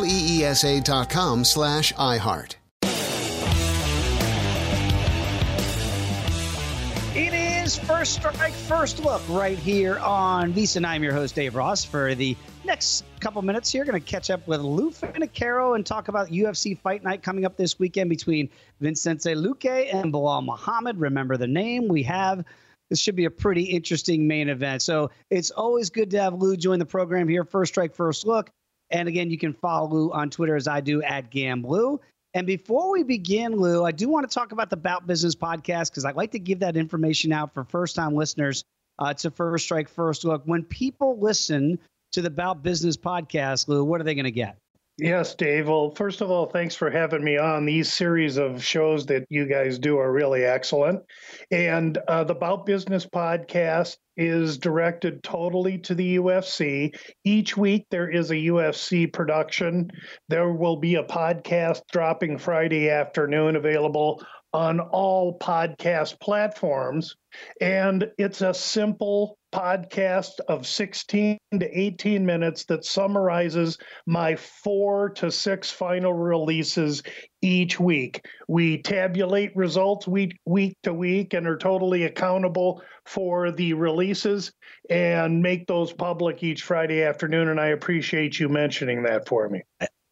L-E-E-S-A dot com slash iHeart. It is First Strike, First Look right here on VSiN. I'm your host, Dave Ross. For the next couple minutes here, going to catch up with Lou Finocchiaro and talk about UFC Fight Night coming up this weekend between Vicente Luque and Belal Muhammad. Remember the name we have this should be a pretty interesting main event. So it's always good to have Lou join the program here. First strike, first look. And again, you can follow Lou on Twitter as I do at GamBlue. And before we begin, Lou, I do want to talk about the Bout Business podcast because I'd like to give that information out for first time listeners uh, to First Strike First Look. When people listen to the Bout Business podcast, Lou, what are they going to get? Yes, Dave. Well, first of all, thanks for having me on. These series of shows that you guys do are really excellent. And uh, the Bout Business podcast is directed totally to the UFC. Each week there is a UFC production. There will be a podcast dropping Friday afternoon available on all podcast platforms. And it's a simple podcast of 16 to 18 minutes that summarizes my four to six final releases each week. We tabulate results week, week to week and are totally accountable for the releases and make those public each Friday afternoon. And I appreciate you mentioning that for me.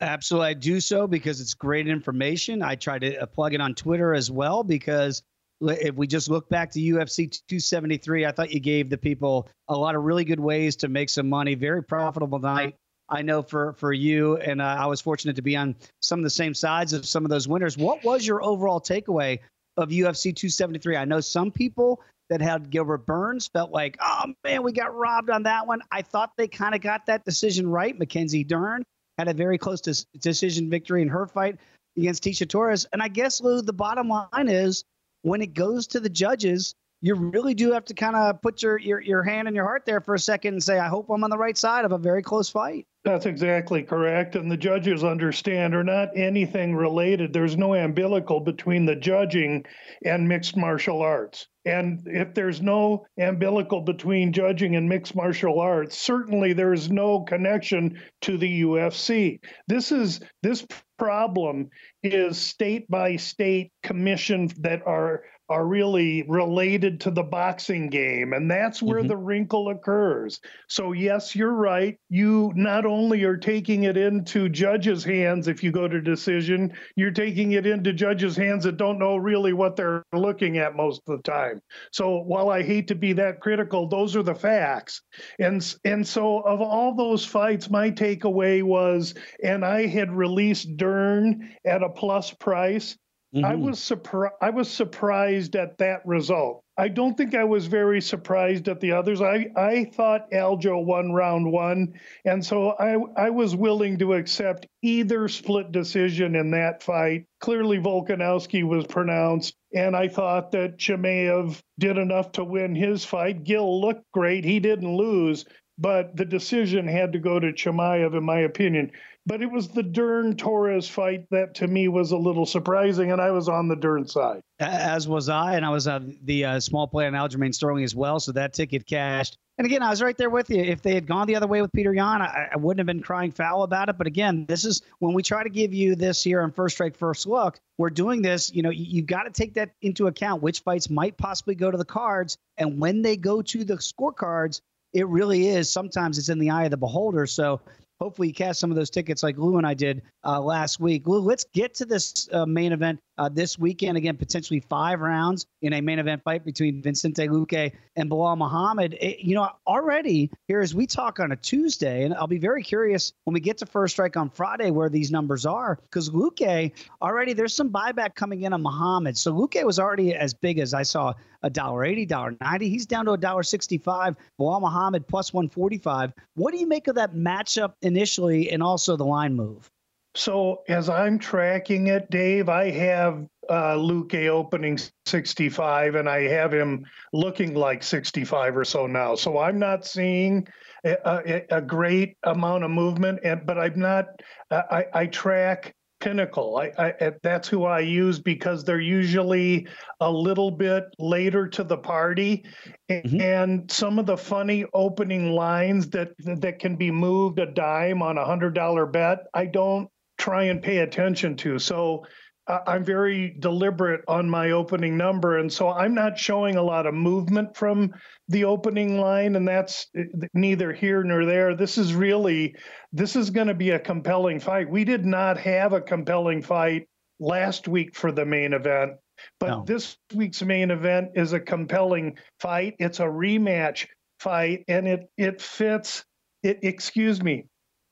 Absolutely. I do so because it's great information. I try to uh, plug it on Twitter as well because if we just look back to UFC 273, I thought you gave the people a lot of really good ways to make some money. Very profitable night. I know for for you, and uh, I was fortunate to be on some of the same sides of some of those winners. What was your overall takeaway of UFC 273? I know some people that had Gilbert Burns felt like, oh man, we got robbed on that one. I thought they kind of got that decision right. Mackenzie Dern had a very close decision victory in her fight against Tecia Torres. And I guess Lou, the bottom line is when it goes to the judges, you really do have to kind of put your, your your hand in your heart there for a second and say, I hope I'm on the right side of a very close fight. That's exactly correct. And the judges understand are not anything related. There's no umbilical between the judging and mixed martial arts. And if there's no umbilical between judging and mixed martial arts, certainly there is no connection to the UFC. This is this problem is state by state commission that are are really related to the boxing game and that's where mm-hmm. the wrinkle occurs. So yes you're right. You not only are taking it into judges hands if you go to decision you're taking it into judges hands that don't know really what they're looking at most of the time. So while i hate to be that critical those are the facts. And and so of all those fights my takeaway was and i had released dern at a plus price Mm-hmm. I was surprised. I was surprised at that result. I don't think I was very surprised at the others. I, I thought Aljo won round one, and so I I was willing to accept either split decision in that fight. Clearly, Volkanovski was pronounced, and I thought that Chimaev did enough to win his fight. Gill looked great; he didn't lose, but the decision had to go to Chimaev, in my opinion. But it was the Dern Torres fight that to me was a little surprising, and I was on the Dern side. As was I, and I was on the uh, small play on Aljamain Sterling as well. So that ticket cashed. And again, I was right there with you. If they had gone the other way with Petr Yan, I, I, wouldn't have been crying foul about it. But again, this is when we try to give you this here on First Strike, First Look. We're doing this. You know, you, you got to take that into account. Which fights might possibly go to the cards, and when they go to the scorecards, it really is. Sometimes it's in the eye of the beholder. So hopefully you cash some of those tickets like Lou and I did uh, last week. Lou, let's get to this uh, main event uh, this weekend. Again, potentially five rounds in a main event fight between Vincente Luque and Belal Muhammad. It, you know, already here as we talk on a Tuesday, and I'll be very curious when we get to first strike on Friday where these numbers are, because Luque already there's some buyback coming in on Muhammad. So Luque was already as big as I saw a dollar eighty, dollar ninety. He's down to a dollar sixty-five. Belal Muhammad plus one forty-five. What do you make of that matchup initially, and also the line move? So as I'm tracking it, Dave, I have uh, Luque opening 65, and I have him looking like 65 or so now. So I'm not seeing a, a, a great amount of movement, and but I'm not. I, I track Pinnacle. I, I, that's who I use because they're usually a little bit later to the party, mm-hmm. and some of the funny opening lines that that can be moved a dime on a hundred dollar bet. I don't try and pay attention to. So I'm very deliberate on my opening number. And so I'm not showing a lot of movement from the opening line. And that's uh, neither here nor there. This is really, this is going to be a compelling fight. We did not have a compelling fight last week for the main event. But no. this week's main event is a compelling fight. It's a rematch fight, and it it fits. It excuse me,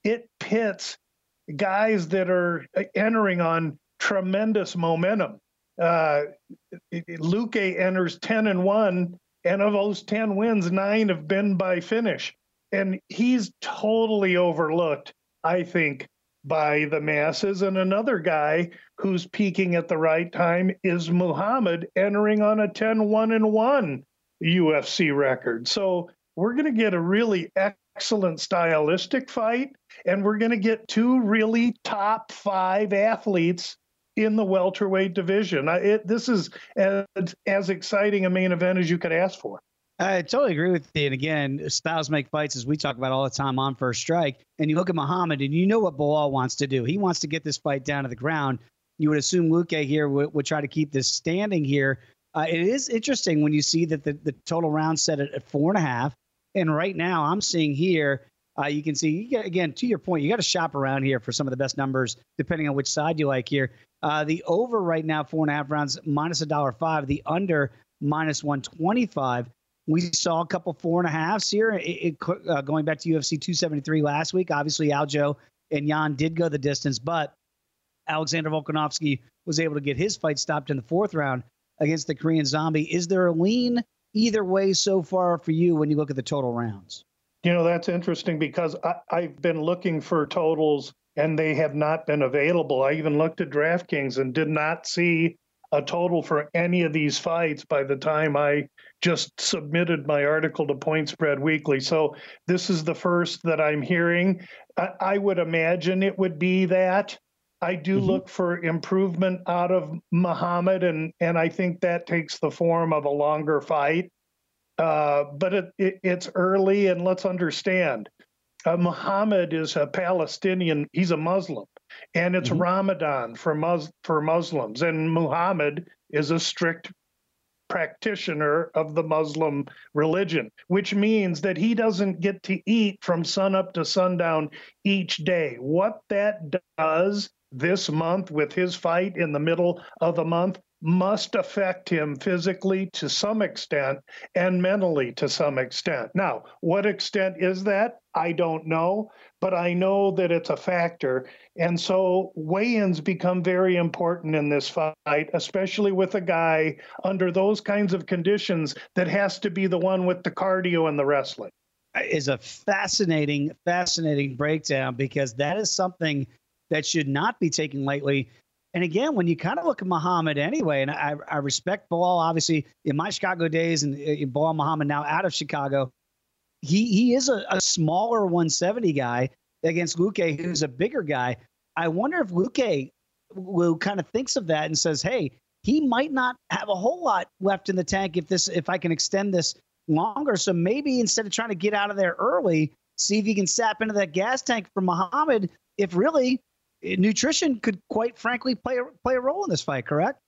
it pits guys that are entering on tremendous momentum. Uh, Luque enters 10 and 1, and of those 10 wins, nine have been by finish. And he's totally overlooked, I think, by the masses. And another guy who's peaking at the right time is Muhammad entering on a 10 1 and 1 UFC record. So we're going to get a really excellent stylistic fight, and we're going to get two really top five athletes in the welterweight division. It, this is as, as exciting a main event as you could ask for. I totally agree with you. And again, styles make fights, as we talk about all the time on First Strike. And you look at Muhammad, and you know what Belal wants to do. He wants to get this fight down to the ground. You would assume Luque here would, would try to keep this standing here. Uh, it is interesting when you see that the, the total round set at, at four and a half. And right now, I'm seeing here, uh, you can see, you get, again, to your point, you got to shop around here for some of the best numbers, depending on which side you like here. Uh, the over right now, four and a half rounds, minus a dollar five. The under, minus 125. We saw a couple four and a halves here. It, it, uh, going back to UFC 273 last week, obviously Aljo and Yan did go the distance, but Alexander Volkanovski was able to get his fight stopped in the fourth round against the Korean Zombie. Is there a lean either way so far for you when you look at the total rounds? You know, that's interesting because I, have been looking for totals and they have not been available. I even looked at DraftKings and did not see a total for any of these fights by the time I just submitted my article to Point Spread Weekly. So this is the first that I'm hearing. I, I would imagine it would be that. I do mm-hmm. look for improvement out of Muhammad, and and I think that takes the form of a longer fight. Uh, but it, it, it's early, and let's understand, uh, Muhammad is a Palestinian. He's a Muslim, and it's mm-hmm. Ramadan for Mus- for Muslims, and Muhammad is a strict practitioner of the Muslim religion, which means that he doesn't get to eat from sunup to sundown each day. What that does this month with his fight in the middle of the month must affect him physically to some extent and mentally to some extent. Now, what extent is that? I don't know, but I know that it's a factor. And so weigh ins become very important in this fight, especially with a guy under those kinds of conditions that has to be the one with the cardio and the wrestling. Is a fascinating, fascinating breakdown because that is something that should not be taken lightly. And again, when you kind of look at Muhammad anyway, and I, I respect Belal, obviously, in my Chicago days, and uh, Muhammad now out of Chicago, he he is a, a smaller 170 guy against Luque, who's a bigger guy. I wonder if Luque will kind of thinks of that and says, "Hey, he might not have a whole lot left in the tank if this if I can extend this longer. So maybe instead of trying to get out of there early, see if you can sap into that gas tank for Muhammad. If really nutrition could quite frankly play a, play a role in this fight, correct?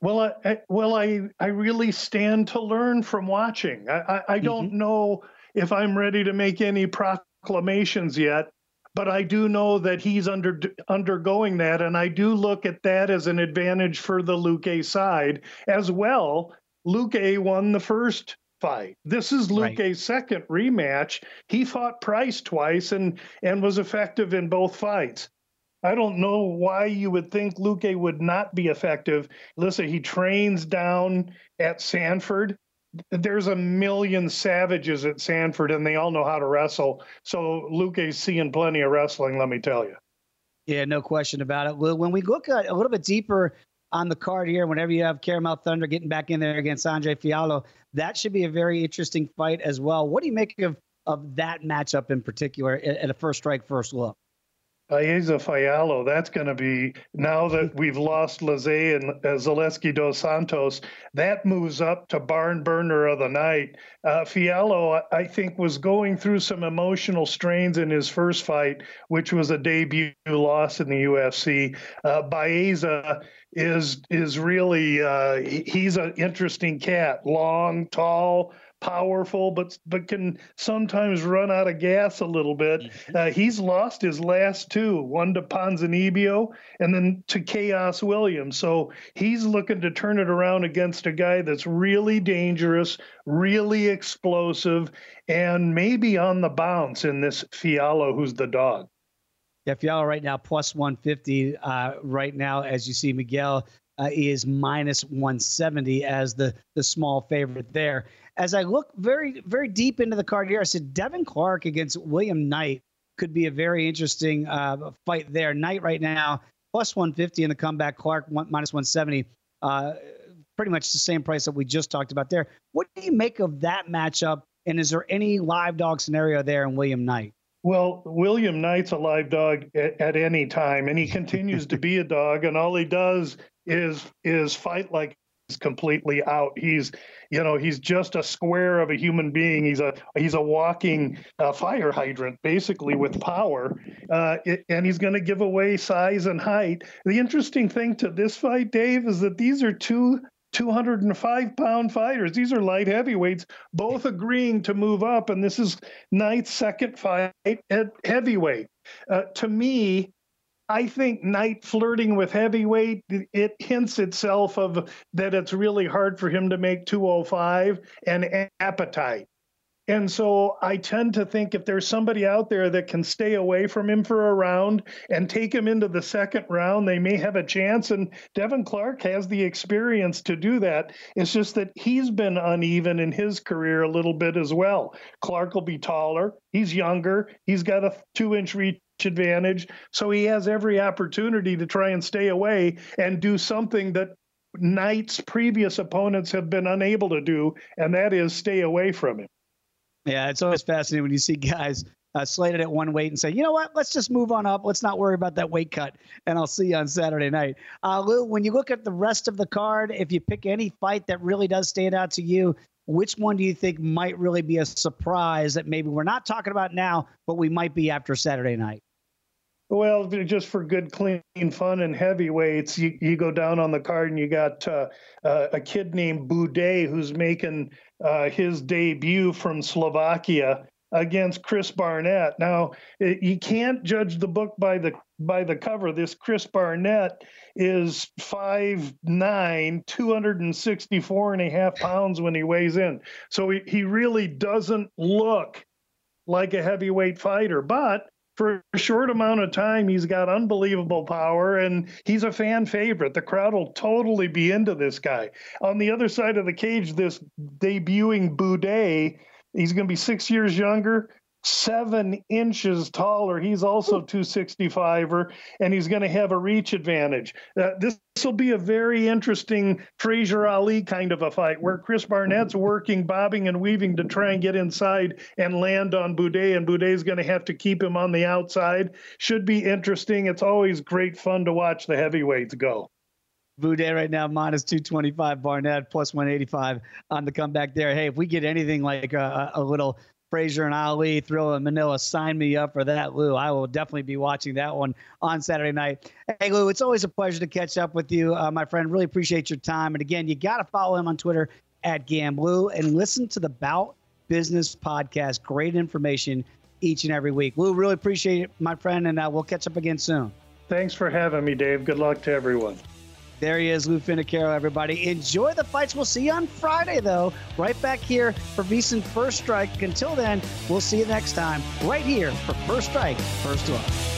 Well, I, I, well, I I really stand to learn from watching. I I, I don't mm-hmm. know if I'm ready to make any proclamations yet, but I do know that he's under undergoing that, and I do look at that as an advantage for the Luque side as well. Luque won the first fight. This is Luque's right. second rematch. He fought Price twice and and was effective in both fights. I don't know why you would think Luque would not be effective. Listen, he trains down at Sanford. There's a million savages at Sanford, and they all know how to wrestle. So Luque's seeing plenty of wrestling, let me tell you. Yeah, no question about it. Well, When we look at a little bit deeper on the card here, whenever you have Caramel Thunder getting back in there against Andre Fialho, that should be a very interesting fight as well. What do you make of of that matchup in particular at a first strike, first look? Baeza Fialho, that's going to be now that we've lost Laze and uh, Zaleski dos Santos, that moves up to barn burner of the night. Uh, Fialho, I think, was going through some emotional strains in his first fight, which was a debut loss in the UFC. Uh, Baeza is is really uh, he's an interesting cat, long, tall powerful, but but can sometimes run out of gas a little bit. Mm-hmm. Uh, he's lost his last two, one to Ponzinibbio and then to Khaos Williams. So he's looking to turn it around against a guy that's really dangerous, really explosive, and maybe on the bounce in this Fialho, who's the dog. Yeah, Fialho right now plus 150. Uh, right now, as you see, Miguel uh, is minus 170 as the the small favorite there as I look very, very deep into the card here, I said Devin Clark against William Knight could be a very interesting uh, fight there. Knight right now plus 150 in the comeback. Clark one, minus 170. Uh, pretty much the same price that we just talked about there. What do you make of that matchup? And is there any live dog scenario there in William Knight? Well, William Knight's a live dog at, at any time, and he continues to be a dog. And all he does is is fight like completely out. He's you know he's just a square of a human being. He's a he's a walking uh, fire hydrant basically with power. Uh, it, and he's going to give away size and height. The interesting thing to this fight dave is that these are two 205 pound fighters. These are light heavyweights both agreeing to move up and this is knight's second fight at heavyweight. Uh, to me I think Knight flirting with heavyweight, it hints itself of that it's really hard for him to make 205 and appetite. And so I tend to think if there's somebody out there that can stay away from him for a round and take him into the second round, they may have a chance. And Devin Clark has the experience to do that. It's just that he's been uneven in his career a little bit as well. Clark will be taller, he's younger, he's got a two inch reach advantage. So he has every opportunity to try and stay away and do something that Knight's previous opponents have been unable to do, and that is stay away from him. Yeah, it's always fascinating when you see guys uh, slated at one weight and say, you know what, let's just move on up. Let's not worry about that weight cut, and I'll see you on Saturday night. Uh, Lou, when you look at the rest of the card, if you pick any fight that really does stand out to you, which one do you think might really be a surprise that maybe we're not talking about now, but we might be after Saturday night? Well, just for good, clean fun and heavyweights, you, you go down on the card and you got uh, uh, a kid named Buday who's making uh, his debut from Slovakia against Chris Barnett. Now, you can't judge the book by the by the cover. This Chris Barnett is 5'9", 264 and a half pounds when he weighs in. So he, he really doesn't look like a heavyweight fighter, but for a short amount of time, he's got unbelievable power and he's a fan favorite. The crowd will totally be into this guy. On the other side of the cage, this debuting Buday, he's going to be six years younger seven inches taller. He's also 265er, and he's going to have a reach advantage. Uh, this will be a very interesting Frazier Ali kind of a fight where Chris Barnett's working, bobbing, and weaving to try and get inside and land on Buday, and Buday's going to have to keep him on the outside. Should be interesting. It's always great fun to watch the heavyweights go. Buday right now minus 225, Barnett plus 185 on the comeback there. Hey, if we get anything like a, a little Frazier and Ali, throw a Manila, sign me up for that, Lou. I will definitely be watching that one on Saturday night. Hey, Lou, it's always a pleasure to catch up with you, uh, my friend. Really appreciate your time. And again, you got to follow him on Twitter at Gamblu and listen to the Bout Business podcast. Great information each and every week. Lou, really appreciate it, my friend, and uh, we'll catch up again soon. Thanks for having me, Dave. Good luck to everyone. There he is, Lou Finocchiaro, everybody. Enjoy the fights. We'll see you on Friday, though, right back here for VSiN First Strike. Until then, we'll see you next time, right here for First Strike, First Look.